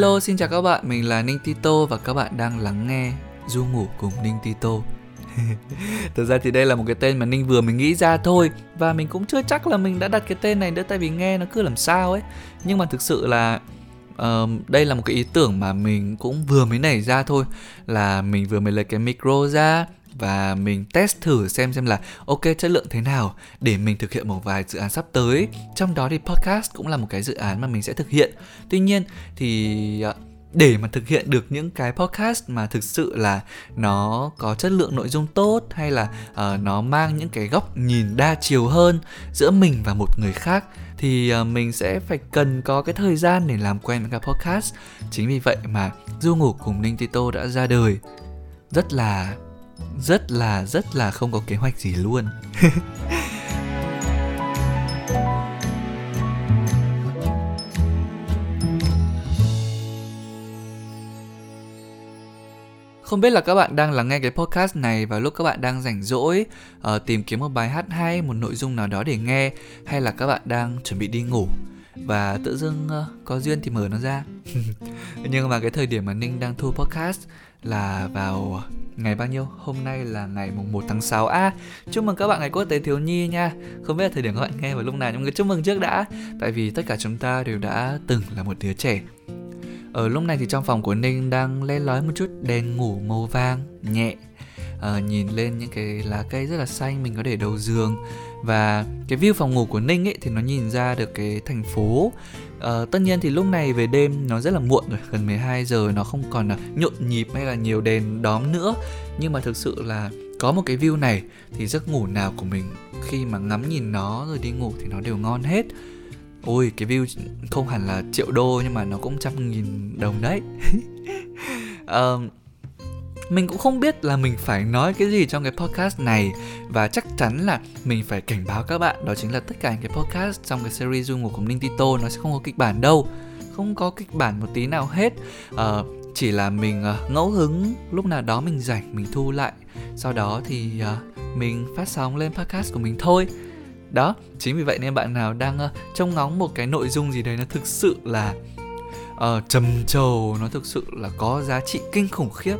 Hello, xin chào các bạn, mình là Ninh Tito và các bạn đang lắng nghe Du ngủ cùng Ninh Tito. Thực ra thì đây là một cái tên mà Ninh vừa mình nghĩ ra thôi Và mình cũng chưa chắc là mình đã đặt cái tên này nữa Tại vì nghe nó cứ làm sao ấy Nhưng mà thực sự là uh, Đây là một cái ý tưởng mà mình cũng vừa mới nảy ra thôi Là mình vừa mới lấy cái micro ra và mình test thử xem xem là ok chất lượng thế nào để mình thực hiện một vài dự án sắp tới. Trong đó thì podcast cũng là một cái dự án mà mình sẽ thực hiện. Tuy nhiên thì à, để mà thực hiện được những cái podcast mà thực sự là nó có chất lượng nội dung tốt hay là uh, nó mang những cái góc nhìn đa chiều hơn giữa mình và một người khác thì uh, mình sẽ phải cần có cái thời gian để làm quen với cả podcast. Chính vì vậy mà du ngủ cùng ninh tito đã ra đời. Rất là rất là rất là không có kế hoạch gì luôn Không biết là các bạn đang lắng nghe cái podcast này vào lúc các bạn đang rảnh rỗi, uh, tìm kiếm một bài hát hay, một nội dung nào đó để nghe, hay là các bạn đang chuẩn bị đi ngủ và tự dưng uh, có duyên thì mở nó ra. Nhưng mà cái thời điểm mà Ninh đang thu podcast là vào ngày bao nhiêu? Hôm nay là ngày mùng 1 tháng 6 À, chúc mừng các bạn ngày quốc tế thiếu nhi nha. Không biết là thời điểm các bạn nghe vào lúc nào Nhưng mà chúc mừng trước đã. Tại vì tất cả chúng ta đều đã từng là một đứa trẻ. Ở lúc này thì trong phòng của Ninh đang le lói một chút đèn ngủ màu vàng nhẹ uh, Nhìn lên những cái lá cây rất là xanh mình có để đầu giường. Và cái view phòng ngủ của Ninh ấy thì nó nhìn ra được cái thành phố. Uh, tất nhiên thì lúc này về đêm nó rất là muộn rồi gần 12 giờ nó không còn nhộn nhịp hay là nhiều đèn đóm nữa. Nhưng mà thực sự là có một cái view này thì giấc ngủ nào của mình khi mà ngắm nhìn nó rồi đi ngủ thì nó đều ngon hết. Ôi cái view không hẳn là triệu đô nhưng mà nó cũng trăm nghìn đồng đấy. Uh, mình cũng không biết là mình phải nói cái gì trong cái podcast này. Và chắc chắn là mình phải cảnh báo các bạn đó chính là tất cả những cái podcast trong cái series du ngủ của Ninh Tito nó sẽ không có kịch bản đâu. Không có kịch bản một tí nào hết. Uh, chỉ là mình uh, ngẫu hứng lúc nào đó mình rảnh mình thu lại. Sau đó thì uh, mình phát sóng lên podcast của mình thôi. Đó chính vì vậy nên bạn nào đang uh, trông ngóng một cái nội dung gì đấy nó thực sự là uh, trầm trồ nó thực sự là có giá trị kinh khủng khiếp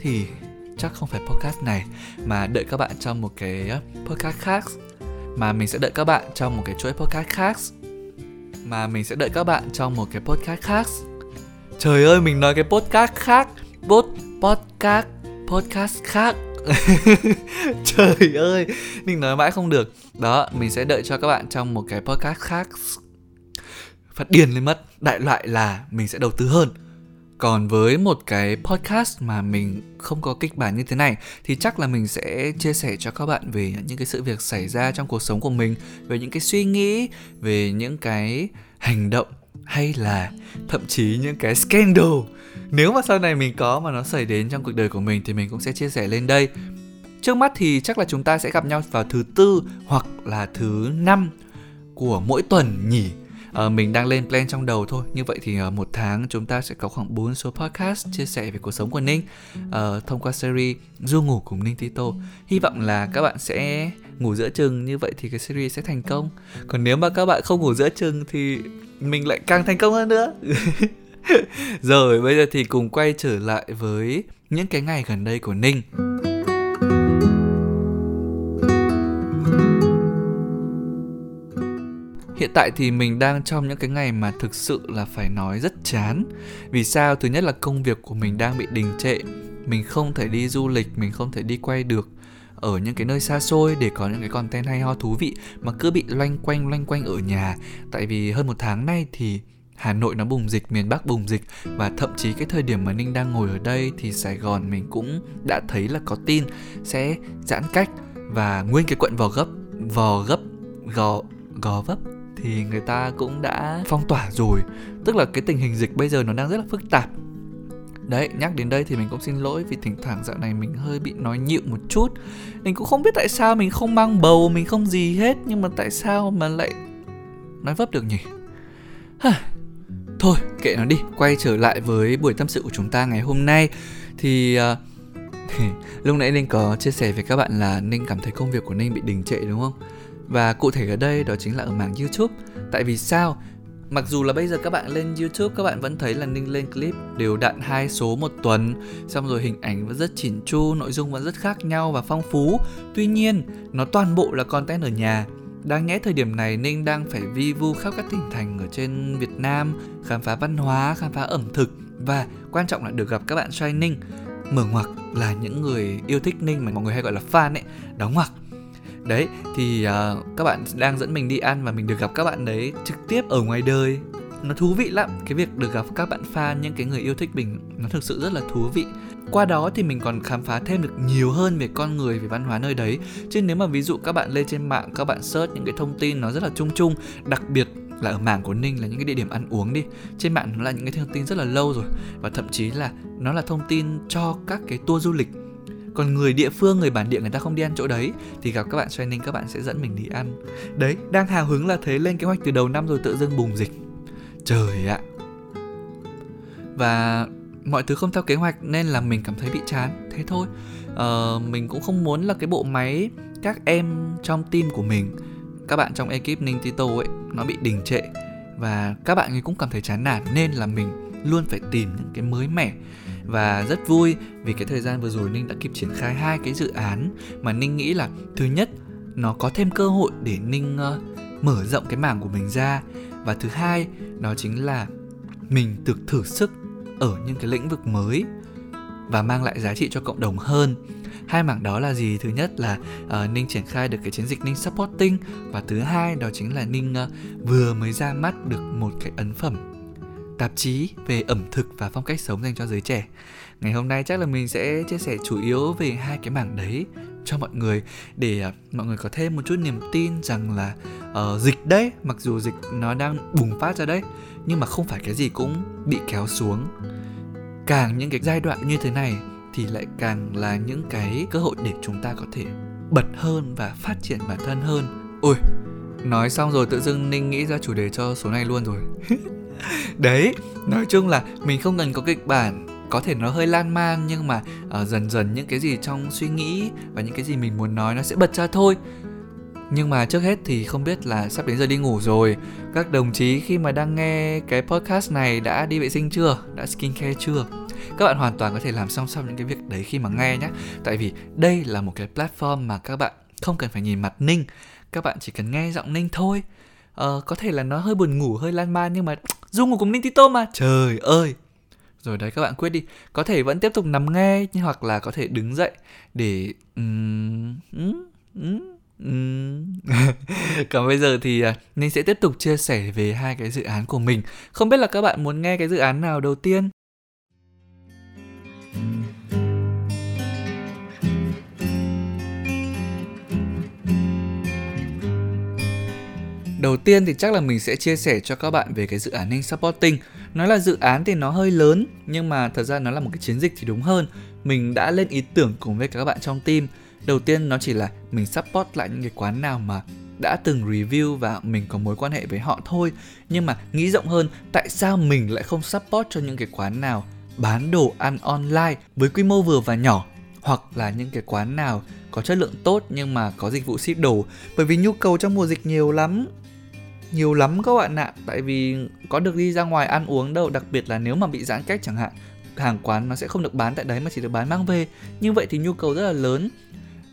thì chắc không phải podcast này, mà đợi các bạn trong một cái podcast khác. Mà mình sẽ đợi các bạn trong một cái chuỗi podcast khác. Mà mình sẽ đợi các bạn trong một cái podcast khác. Trời ơi, mình nói cái podcast khác. Pod podcast podcast khác. Trời ơi, mình nói mãi không được. Đó, mình sẽ đợi cho các bạn trong một cái podcast khác. Phát điên lên mất. Đại loại là mình sẽ đầu tư hơn còn với một cái podcast mà mình không có kịch bản như thế này thì chắc là mình sẽ chia sẻ cho các bạn về những cái sự việc xảy ra trong cuộc sống của mình, về những cái suy nghĩ, về những cái hành động hay là thậm chí những cái scandal. Nếu mà sau này mình có mà nó xảy đến trong cuộc đời của mình thì mình cũng sẽ chia sẻ lên đây. Trước mắt thì chắc là chúng ta sẽ gặp nhau vào thứ tư hoặc là thứ năm của mỗi tuần nhỉ à, mình đang lên plan trong đầu thôi. Như vậy thì à, một tháng chúng ta sẽ có khoảng 4 số podcast chia sẻ về cuộc sống của Ninh à, thông qua series du ngủ cùng Ninh Tito. Hy vọng là các bạn sẽ ngủ giữa chừng như vậy thì cái series sẽ thành công. Còn nếu mà các bạn không ngủ giữa chừng thì mình lại càng thành công hơn nữa. Rồi bây giờ thì cùng quay trở lại với những cái ngày gần đây của Ninh. Hiện tại thì mình đang trong những cái ngày mà thực sự là phải nói rất chán. Vì sao? Thứ nhất là công việc của mình đang bị đình trệ. Mình không thể đi du lịch, mình không thể đi quay được ở những cái nơi xa xôi để có những cái content hay ho thú vị mà cứ bị loanh quanh loanh quanh ở nhà. Tại vì hơn một tháng nay thì Hà Nội nó bùng dịch, miền Bắc bùng dịch và thậm chí cái thời điểm mà Ninh đang ngồi ở đây thì Sài Gòn mình cũng đã thấy là có tin sẽ giãn cách và nguyên cái quận Gò Gấp, Vò Gấp, Gò Gò Vấp thì người ta cũng đã phong tỏa rồi. Tức là cái tình hình dịch bây giờ nó đang rất là phức tạp. Đấy nhắc đến đây thì mình cũng xin lỗi vì thỉnh thoảng dạo này mình hơi bị nói nhịu một chút. Mình cũng không biết tại sao mình không mang bầu mình không gì hết nhưng mà tại sao mà lại nói vấp được nhỉ? Thôi kệ nó đi. Quay trở lại với buổi tâm sự của chúng ta ngày hôm nay. Thì uh, lúc nãy ninh có chia sẻ với các bạn là ninh cảm thấy công việc của ninh bị đình trệ đúng không? Và cụ thể ở đây đó chính là ở mảng YouTube. Tại vì sao? Mặc dù là bây giờ các bạn lên YouTube các bạn vẫn thấy là Ninh lên clip đều đặn hai số một tuần Xong rồi hình ảnh vẫn rất chỉn chu, nội dung vẫn rất khác nhau và phong phú. Tuy nhiên, nó toàn bộ là content ở nhà. Đáng nhẽ thời điểm này Ninh đang phải vi vu khắp các tỉnh thành ở trên Việt Nam Khám phá văn hóa, khám phá ẩm thực. Và quan trọng là được gặp các bạn Shining Ninh Mở ngoặc là những người yêu thích Ninh mà mọi người hay gọi là fan ấy. Đóng ngoặc đấy thì uh, các bạn đang dẫn mình đi ăn và mình được gặp các bạn đấy trực tiếp ở ngoài đời. Nó thú vị lắm cái việc được gặp các bạn fan những cái người yêu thích mình nó thực sự rất là thú vị. Qua đó thì mình còn khám phá thêm được nhiều hơn về con người về văn hóa nơi đấy. Chứ nếu mà ví dụ các bạn lên trên mạng các bạn search những cái thông tin nó rất là chung chung đặc biệt là ở mảng của Ninh là những cái địa điểm ăn uống đi Trên mạng nó là những cái thông tin rất là lâu rồi Và thậm chí là nó là thông tin cho các cái tour du lịch còn người địa phương người bản địa người ta không đi ăn chỗ đấy thì gặp các bạn training các bạn sẽ dẫn mình đi ăn. Đấy đang hào hứng là thế lên kế hoạch từ đầu năm rồi tự dưng bùng dịch. Trời ạ. Và mọi thứ không theo kế hoạch nên là mình cảm thấy bị chán. Thế thôi. Ờ, mình cũng không muốn là cái bộ máy các em trong team của mình các bạn trong ekip ninh tito ấy nó bị đình trệ. Và các bạn ấy cũng cảm thấy chán nản nên là mình luôn phải tìm những cái mới mẻ và rất vui vì cái thời gian vừa rồi Ninh đã kịp triển khai hai cái dự án mà Ninh nghĩ là thứ nhất nó có thêm cơ hội để Ninh uh, mở rộng cái mảng của mình ra và thứ hai đó chính là mình được thử sức ở những cái lĩnh vực mới và mang lại giá trị cho cộng đồng hơn. Hai mảng đó là gì? Thứ nhất là uh, ninh triển khai được cái chiến dịch ninh supporting và thứ hai đó chính là ninh uh, vừa mới ra mắt được một cái ấn phẩm tạp chí về ẩm thực và phong cách sống dành cho giới trẻ. Ngày hôm nay chắc là mình sẽ chia sẻ chủ yếu về hai cái mảng đấy cho mọi người để uh, mọi người có thêm một chút niềm tin rằng là uh, dịch đấy, mặc dù dịch nó đang bùng phát ra đấy, nhưng mà không phải cái gì cũng bị kéo xuống. Càng những cái giai đoạn như thế này thì lại càng là những cái cơ hội để chúng ta có thể bật hơn và phát triển bản thân hơn. Ôi, nói xong rồi tự dưng Ninh nghĩ ra chủ đề cho số này luôn rồi. đấy nói chung là mình không cần có kịch bản. Có thể nó hơi lan man nhưng mà uh, dần dần những cái gì trong suy nghĩ và những cái gì mình muốn nói nó sẽ bật ra thôi. Nhưng mà trước hết thì không biết là sắp đến giờ đi ngủ rồi. Các đồng chí khi mà đang nghe cái podcast này đã đi vệ sinh chưa? Đã skincare chưa? Các bạn hoàn toàn có thể làm song song những cái việc đấy khi mà nghe nhé Tại vì đây là một cái platform mà các bạn không cần phải nhìn mặt Ninh. Các bạn chỉ cần nghe giọng Ninh thôi. Uh, có thể là nó hơi buồn ngủ hơi lan man nhưng mà du ngủ cùng ninh tito mà. Trời ơi. Rồi đấy, các bạn quyết đi. Có thể vẫn tiếp tục nằm nghe nhưng hoặc là có thể đứng dậy để còn bây giờ thì à, ninh sẽ tiếp tục chia sẻ về hai cái dự án của mình. Không biết là các bạn muốn nghe cái dự án nào đầu tiên? Đầu tiên thì chắc là mình sẽ chia sẻ cho các bạn về cái dự án Ninh Supporting. Nói là dự án thì nó hơi lớn nhưng mà thật ra nó là một cái chiến dịch thì đúng hơn. Mình đã lên ý tưởng cùng với các bạn trong team. Đầu tiên nó chỉ là mình support lại những cái quán nào mà đã từng review và mình có mối quan hệ với họ thôi. Nhưng mà nghĩ rộng hơn, tại sao mình lại không support cho những cái quán nào bán đồ ăn online với quy mô vừa và nhỏ hoặc là những cái quán nào có chất lượng tốt nhưng mà có dịch vụ ship đồ bởi vì nhu cầu trong mùa dịch nhiều lắm nhiều lắm các bạn ạ. Tại vì có được đi ra ngoài ăn uống đâu đặc biệt là nếu mà bị giãn cách chẳng hạn hàng quán nó sẽ không được bán tại đấy mà chỉ được bán mang về. Như vậy thì nhu cầu rất là lớn.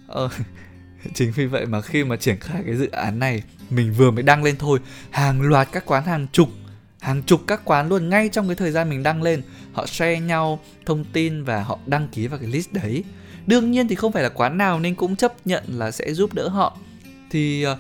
Ờ, chính vì vậy mà khi mà triển khai cái dự án này mình vừa mới đăng lên thôi hàng loạt các quán hàng chục hàng chục các quán luôn ngay trong cái thời gian mình đăng lên. Họ share nhau thông tin và họ đăng ký vào cái list đấy. Đương nhiên thì không phải là quán nào nên cũng chấp nhận là sẽ giúp đỡ họ. Thì uh,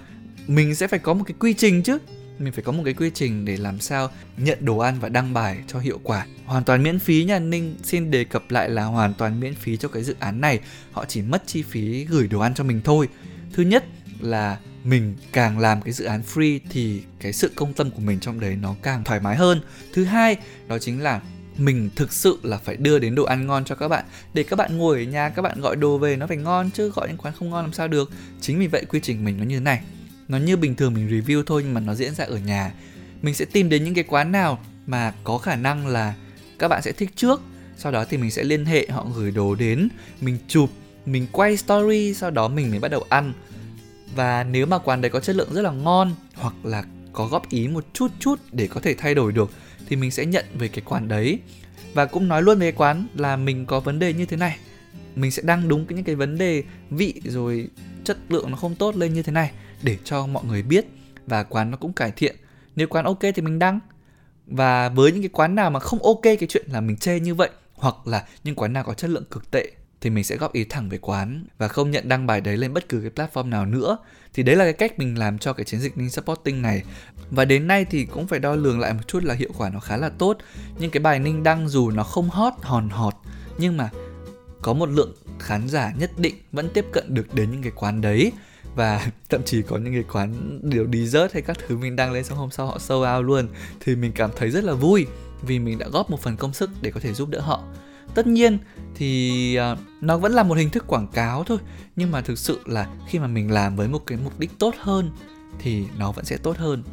mình sẽ phải có một cái quy trình chứ. Mình phải có một cái quy trình để làm sao nhận đồ ăn và đăng bài cho hiệu quả. Hoàn toàn miễn phí nha, ninh xin đề cập lại là hoàn toàn miễn phí cho cái dự án này. Họ chỉ mất chi phí gửi đồ ăn cho mình thôi. Thứ nhất là mình càng làm cái dự án free thì cái sự công tâm của mình trong đấy nó càng thoải mái hơn. Thứ hai, đó chính là mình thực sự là phải đưa đến đồ ăn ngon cho các bạn. Để các bạn ngồi ở nhà, các bạn gọi đồ về, nó phải ngon chứ, gọi những quán không ngon làm sao được. Chính vì vậy quy trình mình nó như thế này nó như bình thường mình review thôi nhưng mà nó diễn ra ở nhà. Mình sẽ tìm đến những cái quán nào mà có khả năng là các bạn sẽ thích trước. Sau đó thì mình sẽ liên hệ, họ gửi đồ đến, mình chụp, mình quay story, sau đó mình mới bắt đầu ăn. Và nếu mà quán đấy có chất lượng rất là ngon hoặc là có góp ý một chút chút để có thể thay đổi được thì mình sẽ nhận về cái quán đấy. Và cũng nói luôn về cái quán là mình có vấn đề như thế này. Mình sẽ đăng đúng những cái vấn đề vị rồi chất lượng nó không tốt lên như thế này để cho mọi người biết và quán nó cũng cải thiện. Nếu quán ok thì mình đăng. Và với những cái quán nào mà không ok cái chuyện là mình chê như vậy, hoặc là những quán nào có chất lượng cực tệ, thì mình sẽ góp ý thẳng về quán và không nhận đăng bài đấy lên bất cứ cái platform nào nữa. Thì đấy là cái cách mình làm cho cái chiến dịch ninh supporting này. Và đến nay thì cũng phải đo lường lại một chút là hiệu quả nó khá là tốt. Nhưng cái bài ninh đăng dù nó không hot, hòn hot nhưng mà có một lượng khán giả nhất định vẫn tiếp cận được đến những cái quán đấy và thậm chí có những cái quán điều đi rớt hay các thứ mình đăng lên xong hôm sau họ sold out luôn. Thì mình cảm thấy rất là vui vì mình đã góp một phần công sức để có thể giúp đỡ họ. Tất nhiên thì uh, nó vẫn là một hình thức quảng cáo thôi. Nhưng mà thực sự là khi mà mình làm với một cái mục đích tốt hơn thì nó vẫn sẽ tốt hơn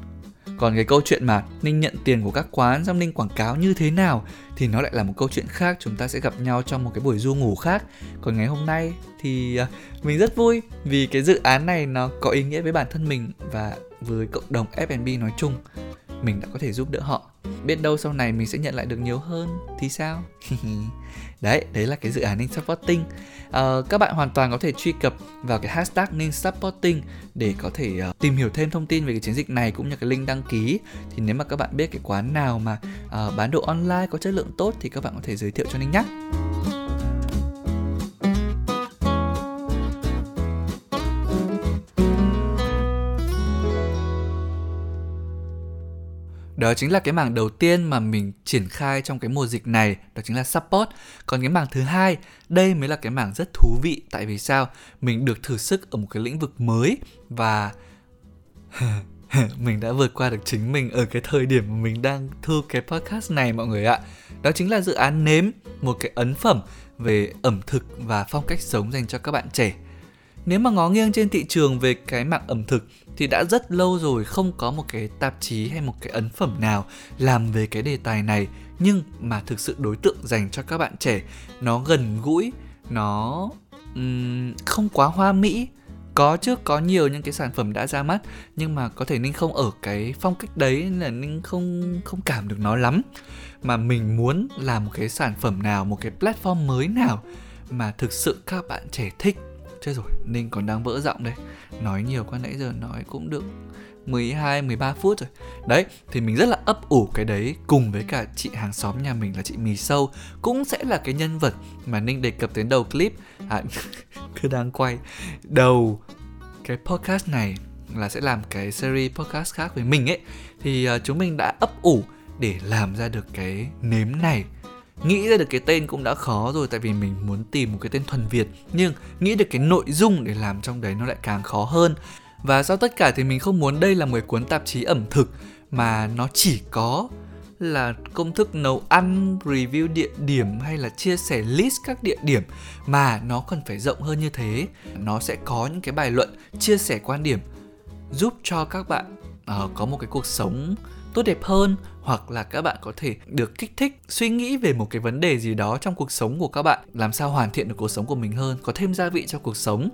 còn cái câu chuyện mà ninh nhận tiền của các quán xong ninh quảng cáo như thế nào thì nó lại là một câu chuyện khác. Chúng ta sẽ gặp nhau trong một cái buổi du ngủ khác. Còn ngày hôm nay thì à, mình rất vui vì cái dự án này nó có ý nghĩa với bản thân mình và với cộng đồng F&B nói chung. Mình đã có thể giúp đỡ họ biết đâu sau này mình sẽ nhận lại được nhiều hơn thì sao? Đấy đấy là cái dự án Ninh Supporting uh, ờ, các bạn hoàn toàn có thể truy cập vào cái hashtag Ninh Supporting để có thể uh, tìm hiểu thêm thông tin về cái chiến dịch này cũng như cái link đăng ký. Thì nếu mà các bạn biết cái quán nào mà uh, bán đồ online có chất lượng tốt thì các bạn có thể giới thiệu cho Ninh nhé Đó chính là cái mảng đầu tiên mà mình triển khai trong cái mùa dịch này, đó chính là support. Còn cái mảng thứ hai, đây mới là cái mảng rất thú vị tại vì sao? Mình được thử sức ở một cái lĩnh vực mới và mình đã vượt qua được chính mình ở cái thời điểm mà mình đang thu cái podcast này mọi người ạ. Đó chính là dự án nếm, một cái ấn phẩm về ẩm thực và phong cách sống dành cho các bạn trẻ. Nếu mà ngó nghiêng trên thị trường về cái mạng ẩm thực thì đã rất lâu rồi không có một cái tạp chí hay một cái ấn phẩm nào làm về cái đề tài này. Nhưng mà thực sự đối tượng dành cho các bạn trẻ nó gần gũi nó um, không quá hoa mỹ. Có chứ có nhiều những cái sản phẩm đã ra mắt nhưng mà có thể ninh không ở cái phong cách đấy là ninh không không cảm được nó lắm. Mà mình muốn làm một cái sản phẩm nào một cái platform mới nào mà thực sự các bạn trẻ thích Chết rồi, Ninh còn đang vỡ giọng đây. Nói nhiều quá nãy giờ nói cũng được 12, 13 phút rồi. Đấy, thì mình rất là ấp ủ cái đấy Cùng với cả chị hàng xóm nhà mình là chị Mì Sâu Cũng sẽ là cái nhân vật mà Ninh đề cập đến đầu clip. À, cứ đang quay Đầu cái podcast này là sẽ làm cái series podcast khác với mình ấy. Thì uh, chúng mình đã ấp ủ để làm ra được cái nếm này nghĩ ra được cái tên cũng đã khó rồi tại vì mình muốn tìm một cái tên thuần việt nhưng nghĩ được cái nội dung để làm trong đấy nó lại càng khó hơn và sau tất cả thì mình không muốn đây là một cuốn tạp chí ẩm thực mà nó chỉ có là công thức nấu ăn, review địa điểm hay là chia sẻ list các địa điểm mà nó cần phải rộng hơn như thế. Nó sẽ có những cái bài luận chia sẻ quan điểm giúp cho các bạn uh, có một cái cuộc sống tốt đẹp hơn hoặc là các bạn có thể được kích thích suy nghĩ về một cái vấn đề gì đó trong cuộc sống của các bạn làm sao hoàn thiện được cuộc sống của mình hơn có thêm gia vị cho cuộc sống.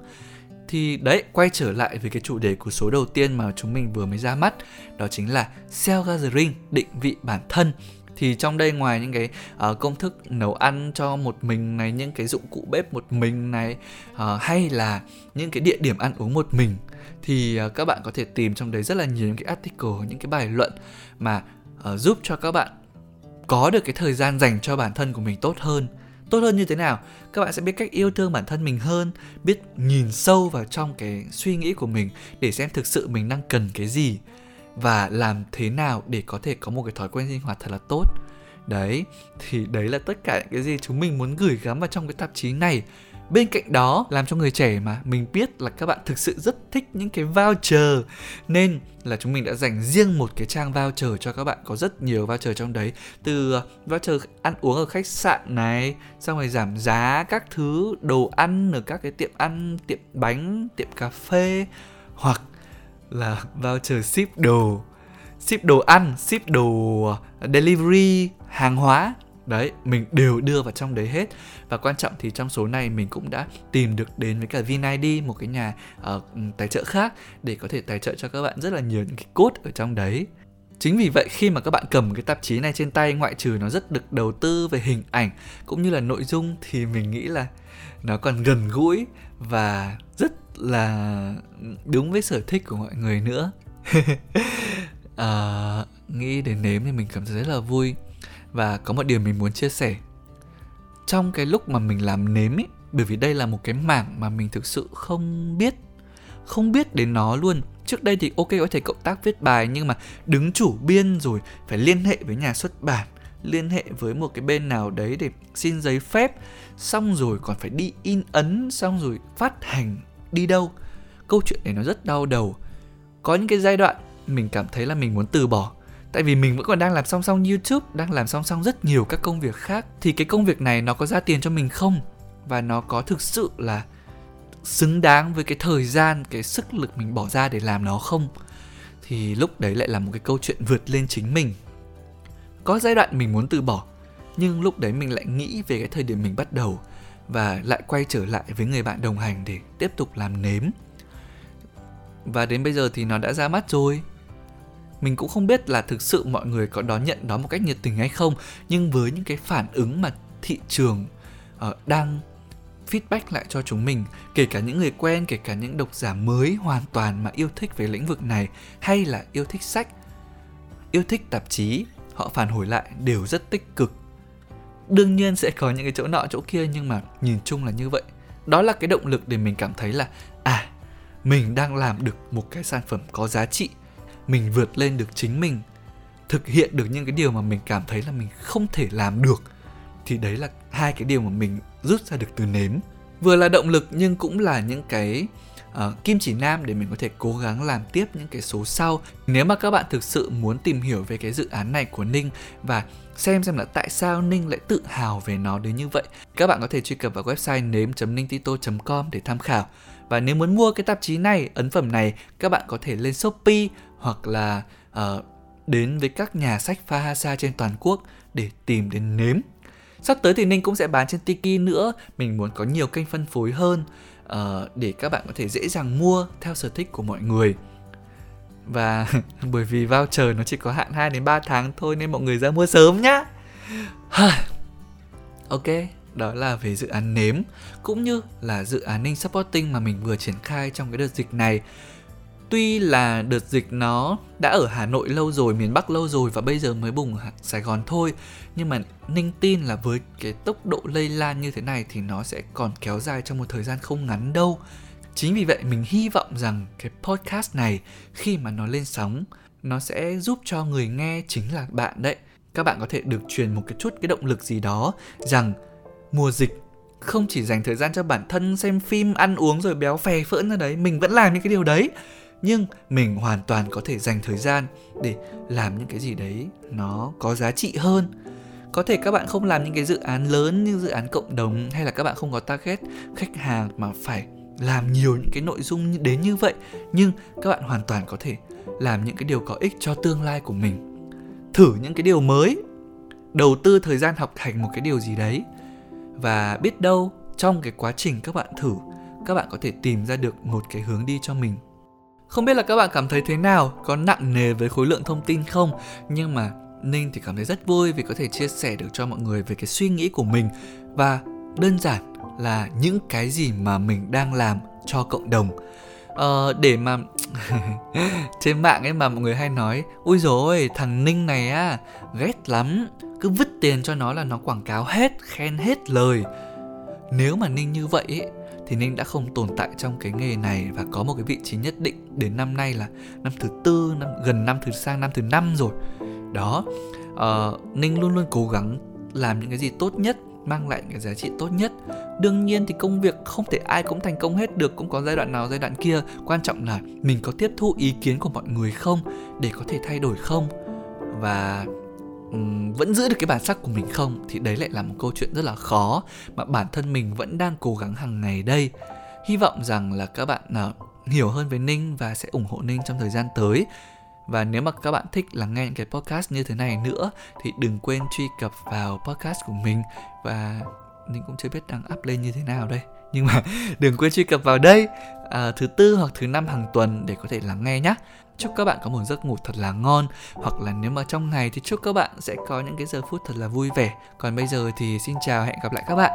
Thì đấy quay trở lại với cái chủ đề của số đầu tiên mà chúng mình vừa mới ra mắt đó chính là self gathering định vị bản thân. Thì trong đây ngoài những cái uh, công thức nấu ăn cho một mình này những cái dụng cụ bếp một mình này uh, hay là những cái địa điểm ăn uống một mình thì ờ, các bạn có thể tìm trong đấy rất là nhiều những cái article những cái bài luận mà uh, giúp cho các bạn có được cái thời gian dành cho bản thân của mình tốt hơn. Tốt hơn như thế nào? Các bạn sẽ biết cách yêu thương bản thân mình hơn biết nhìn sâu vào trong cái suy nghĩ của mình để xem thực sự mình đang cần cái gì và làm thế nào để có thể có một cái thói quen sinh hoạt thật là tốt. Đấy thì đấy là tất cả những cái gì chúng mình muốn gửi gắm vào trong cái tạp chí này bên cạnh đó, làm cho người trẻ mà mình biết là các bạn thực sự rất thích những cái voucher, nên là chúng mình đã dành riêng một cái trang voucher cho các bạn, có rất nhiều voucher trong đấy. Từ ờ, voucher ăn uống ở khách sạn này, xong rồi giảm giá các thứ, đồ ăn ở các cái tiệm ăn, tiệm bánh, tiệm cà phê, hoặc là voucher ship đồ ship đồ ăn, ship đồ ờ, delivery, hàng hóa đấy mình đều đưa vào trong đấy hết. Và quan trọng thì trong số này mình cũng đã tìm được đến với cả VinID một cái nhà uh, tài trợ khác để có thể tài trợ cho các bạn rất là nhiều những cái code ở trong đấy. Chính vì vậy khi mà các bạn cầm cái tạp chí này trên tay ngoại trừ nó rất được đầu tư về hình ảnh cũng như là nội dung thì mình nghĩ là nó còn gần gũi và rất là đúng với sở thích của mọi người nữa. à, nghĩ đến nếm thì mình cảm thấy rất là vui và có một điều mình muốn chia sẻ. Trong cái lúc mà mình làm nếm ấy bởi vì đây là một cái mảng mà mình thực sự không biết không biết đến nó luôn. Trước đây thì ok, có thể cộng tác viết bài, nhưng mà đứng chủ biên rồi phải liên hệ với nhà xuất bản, liên hệ với một cái bên nào đấy để xin giấy phép, xong rồi còn phải đi in ấn, xong rồi phát hành, đi đâu. Câu chuyện này nó rất đau đầu. Có những cái giai đoạn mình cảm thấy là mình muốn từ bỏ tại vì mình vẫn còn đang làm song song youtube, đang làm song song rất nhiều các công việc khác. Thì cái công việc này nó có ra tiền cho mình không? Và nó có thực sự là xứng đáng với cái thời gian, cái sức lực mình bỏ ra để làm nó không? Thì lúc đấy lại là một cái câu chuyện vượt lên chính mình. Có giai đoạn mình muốn từ bỏ, nhưng lúc đấy mình lại nghĩ về cái thời điểm mình bắt đầu và lại quay trở lại với người bạn đồng hành để tiếp tục làm nếm. Và đến bây giờ thì nó đã ra mắt rồi mình cũng không biết là thực sự mọi người có đón nhận nó một cách nhiệt tình hay không nhưng với những cái phản ứng mà thị trường uh, đang feedback lại cho chúng mình kể cả những người quen kể cả những độc giả mới hoàn toàn mà yêu thích về lĩnh vực này hay là yêu thích sách yêu thích tạp chí họ phản hồi lại đều rất tích cực. Đương nhiên sẽ có những cái chỗ nọ chỗ kia nhưng mà nhìn chung là như vậy. Đó là cái động lực để mình cảm thấy là à mình đang làm được một cái sản phẩm có giá trị mình vượt lên được chính mình thực hiện được những cái điều mà mình cảm thấy là mình không thể làm được thì đấy là hai cái điều mà mình rút ra được từ nếm. Vừa là động lực nhưng cũng là những cái uh, kim chỉ nam để mình có thể cố gắng làm tiếp những cái số sau. Nếu mà các bạn thực sự muốn tìm hiểu về cái dự án này của ninh và xem xem là tại sao ninh lại tự hào về nó đến như vậy các bạn có thể truy cập vào website nếm ningtito com để tham khảo và nếu muốn mua cái tạp chí này ấn phẩm này các bạn có thể lên shopee hoặc là uh, đến với các nhà sách Fahasa trên toàn quốc để tìm đến nếm. Sắp tới thì Ninh cũng sẽ bán trên Tiki nữa Mình muốn có nhiều kênh phân phối hơn uh, Để các bạn có thể dễ dàng mua theo sở thích của mọi người. Và bởi vì voucher nó chỉ có hạn 2 đến 3 tháng thôi Nên mọi người ra mua sớm nhá. Ok, đó là về dự án nếm Cũng như là dự án Ninh Supporting mà mình vừa triển khai trong cái đợt dịch này tuy là đợt dịch nó đã ở Hà Nội lâu rồi, miền Bắc lâu rồi và bây giờ mới bùng ở Sài Gòn thôi nhưng mà Ninh tin là với cái tốc độ lây lan như thế này thì nó sẽ còn kéo dài trong một thời gian không ngắn đâu. Chính vì vậy mình hy vọng rằng cái podcast này khi mà nó lên sóng nó sẽ giúp cho người nghe chính là bạn đấy. Các bạn có thể được truyền một cái chút cái động lực gì đó rằng mùa dịch không chỉ dành thời gian cho bản thân xem phim, ăn uống rồi béo phè phỡn ra đấy, mình vẫn làm những cái điều đấy. Nhưng mình hoàn toàn có thể dành thời gian để làm những cái gì đấy nó có giá trị hơn. Có thể các bạn không làm những cái dự án lớn như dự án cộng đồng hay là các bạn không có target khách hàng mà phải làm nhiều những cái nội dung đến như vậy. Nhưng các bạn hoàn toàn có thể làm những cái điều có ích cho tương lai của mình. Thử những cái điều mới. Đầu tư thời gian học hành một cái điều gì đấy và biết đâu trong cái quá trình các bạn thử các bạn có thể tìm ra được một cái hướng đi cho mình không biết là các bạn cảm thấy thế nào, có nặng nề với khối lượng thông tin không? Nhưng mà Ninh thì cảm thấy rất vui vì có thể chia sẻ được cho mọi người về cái suy nghĩ của mình và đơn giản là những cái gì mà mình đang làm cho cộng đồng. Ờ, để mà trên mạng ấy mà mọi người hay nói ui rồi thằng ninh này á ghét lắm cứ vứt tiền cho nó là nó quảng cáo hết khen hết lời. Nếu mà ninh như vậy ấy, thì Ninh đã không tồn tại trong cái nghề này và có một cái vị trí nhất định đến năm nay là năm thứ tư năm gần năm thứ sang năm thứ năm rồi. Đó uh, Ninh luôn luôn cố gắng làm những cái gì tốt nhất mang lại cái giá trị tốt nhất. Đương nhiên thì công việc không thể ai cũng thành công hết được cũng có giai đoạn nào giai đoạn kia. Quan trọng là mình có tiếp thu ý kiến của mọi người không để có thể thay đổi không? Và um, vẫn giữ được cái bản sắc của mình không? Thì đấy lại là một câu chuyện rất là khó mà bản thân mình vẫn đang cố gắng hàng ngày đây. Hy vọng rằng là các bạn uh, hiểu hơn về ninh và sẽ ủng hộ ninh trong thời gian tới. Và nếu mà các bạn thích lắng nghe những cái podcast như thế này nữa thì đừng quên truy cập vào podcast của mình. Và mình cũng chưa biết đang up lên như thế nào đây nhưng mà đừng quên truy cập vào đây à, thứ tư hoặc thứ năm hàng tuần để có thể lắng nghe nhé chúc các bạn có một giấc ngủ thật là ngon. Hoặc là nếu mà trong ngày thì chúc các bạn sẽ có những cái giờ phút thật là vui vẻ. Còn bây giờ thì xin chào, hẹn gặp lại các bạn.